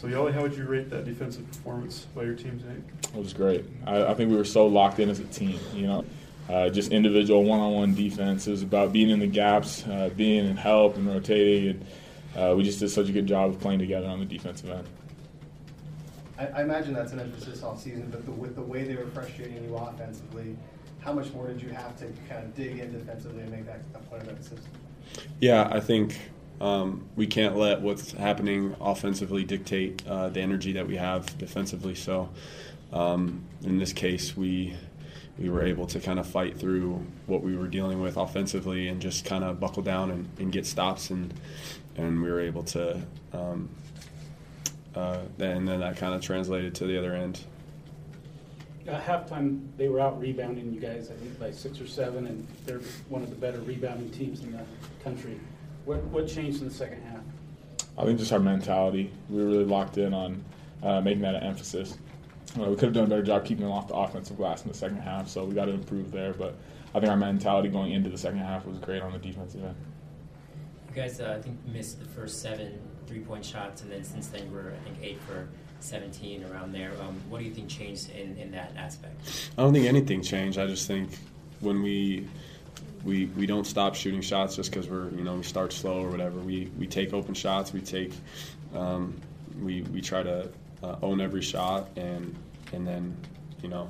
So, Yoeli, how would you rate that defensive performance by your team today? It was great. I, I think we were so locked in as a team. You know, uh, just individual one-on-one defense. It was about being in the gaps, uh, being in help and rotating. And, uh, we just did such a good job of playing together on the defensive end. I, I imagine that's an emphasis all season, but the, with the way they were frustrating you offensively, how much more did you have to kind of dig in defensively and make that a point of emphasis? Yeah, I think um, we can't let what's happening offensively dictate uh, the energy that we have defensively. So, um, in this case, we we were able to kind of fight through what we were dealing with offensively and just kind of buckle down and, and get stops and and we were able to um, uh, and then that kind of translated to the other end. At halftime, they were out rebounding you guys, I think by six or seven, and they're one of the better rebounding teams in the country. What, what changed in the second half? I think just our mentality. We were really locked in on uh, making that an emphasis. Uh, we could have done a better job keeping them off the offensive glass in the second half, so we got to improve there. But I think our mentality going into the second half was great on the defensive end. You guys, uh, I think, missed the first seven three-point shots, and then since then we're, I think, eight for 17 around there. Um, what do you think changed in, in that aspect? I don't think anything changed. I just think when we we we don't stop shooting shots just because we're you know we start slow or whatever. We we take open shots. We take um, we we try to uh, own every shot and and then you know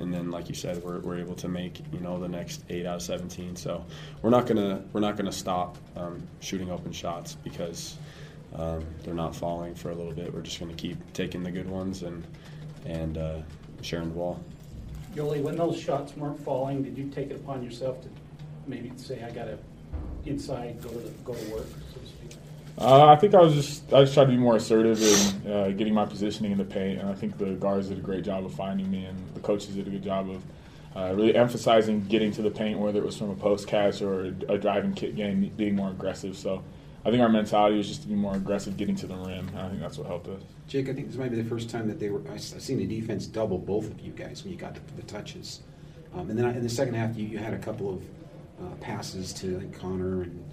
and then like you said we're, we're able to make you know the next eight out of 17 so we're not gonna we're not gonna stop um, shooting open shots because um, they're not falling for a little bit we're just gonna keep taking the good ones and and uh, sharing the ball Yoeli, when those shots weren't falling, did you take it upon yourself to maybe say, I got to inside, go to, the, go to work, so to speak? Uh, I think I was just I just tried to be more assertive in uh, getting my positioning in the paint, and I think the guards did a great job of finding me, and the coaches did a good job of uh, really emphasizing getting to the paint, whether it was from a post catch or a driving kick game, being more aggressive. So I think our mentality was just to be more aggressive, getting to the rim, I think that's what helped us. Jake, I think this might be the first time that they were. I've seen the defense double both of you guys when you got the, the touches, um, and then in the second half, you, you had a couple of uh, passes to like Connor and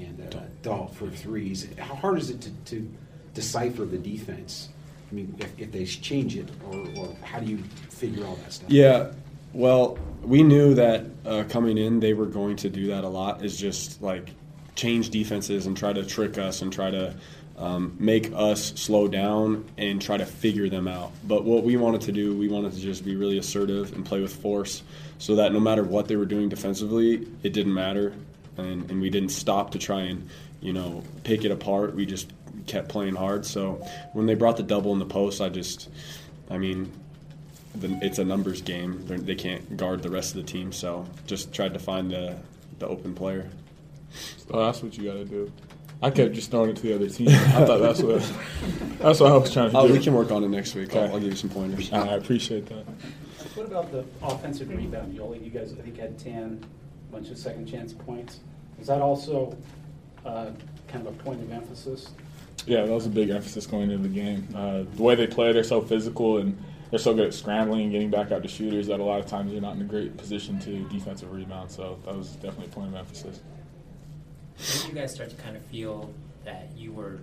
and uh, Dalt for threes. How hard is it to, to decipher the defense? I mean, if, if they change it, or, or, how do you figure all that stuff? Yeah, well, we knew that uh, coming in, they were going to do that a lot. Is just like change defenses and try to trick us and try to um, make us slow down and try to figure them out. But what we wanted to do, we wanted to just be really assertive and play with force so that no matter what they were doing defensively, it didn't matter. And, and we didn't stop to try and, you know, pick it apart. We just kept playing hard. So when they brought the double in the post, I just, I mean, it's a numbers game. They're, they can not guard the rest of the team. So just tried to find the, the open player. Oh, that's what you got to do. I kept just throwing it to the other team. I thought that's what that's what I was trying to oh, do. We can work on it next week. Okay. I'll, I'll, give you some pointers. I appreciate that. What about the offensive rebound, Yoeli? You guys, I think, had 10, a bunch of second chance points. Is that also uh, kind of a point of emphasis? Yeah, that was a big emphasis going into the game. Uh, the way they play, they're so physical and they're so good at scrambling and getting back out to shooters that a lot of times you're not in a great position to defensive rebound. So that was definitely a point of emphasis. When did you guys start to kind of feel that you were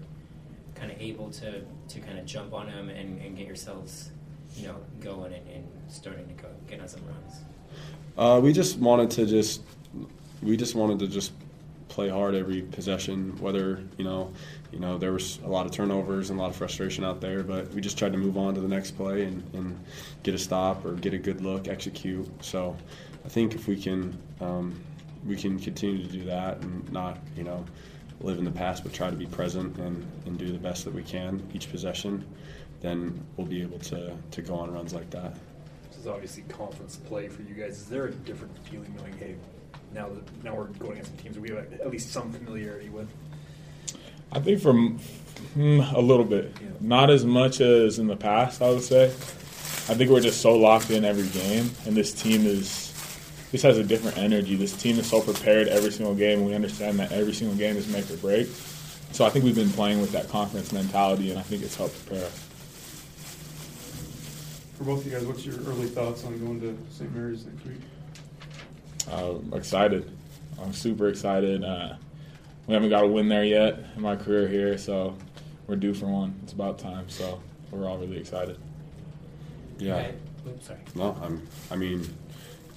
kind of able to, to kind of jump on them and, and get yourselves, you know, going and, and starting to go, get on some runs? Uh, we just wanted to just we just wanted to just play hard every possession. Whether you know, you know, there was a lot of turnovers and a lot of frustration out there, but we just tried to move on to the next play and, and get a stop or get a good look, execute. So I think if we can um, we can continue to do that and not, you know, live in the past, but try to be present and, and do the best that we can each possession, then we'll be able to, to go on runs like that. This is obviously conference play for you guys. Is there a different feeling knowing, hey, now that now we're going against teams that we have at least some familiarity with? I think from mm, a little bit, yeah. not as much as in the past. I would say. I think we're just so locked in every game, and this team is this has a different energy. This team is so prepared every single game, we understand that every single game is make or break. So I think we've been playing with that conference mentality, and I think it's helped prepare us. For both of you guys, what's your early thoughts on going to St. Mary's next week? Uh, excited. I'm super excited. Uh, we haven't got a win there yet in my career here, so we're due for one. It's about time. So we're all really excited. Yeah. Right. Oops, sorry. No, I'm. I mean,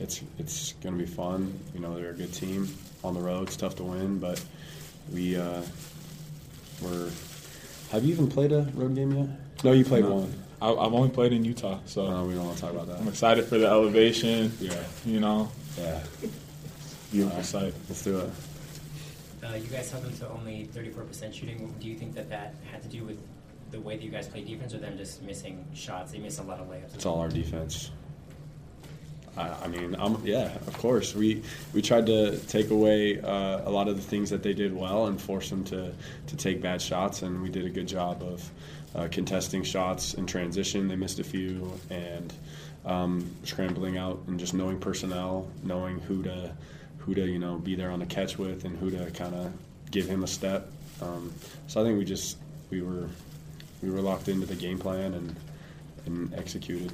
it's it's going to be fun. You know, they're a good team on the road. It's tough to win, but we uh, we're. Have you even played a road game yet? No, you played No. one. I, I've only played in Utah, so No, we don't want to talk about that. I'm excited for the elevation. Yeah, You know, yeah. beautiful Alright, sight. Let's do it. Uh, you guys held them to only 34% shooting. Do you think that that had to do with the way that you guys play defense, or them just missing shots? They miss a lot of layups. It's all our defense. I, I mean, um, yeah, of course. We we tried to take away uh, a lot of the things that they did well and force them to to take bad shots, and we did a good job of uh, contesting shots in transition. They missed a few, and um, scrambling out and just knowing personnel, knowing who to who to you know be there on the catch with, and who to kind of give him a step. Um, so I think we just we were we were locked into the game plan and and executed.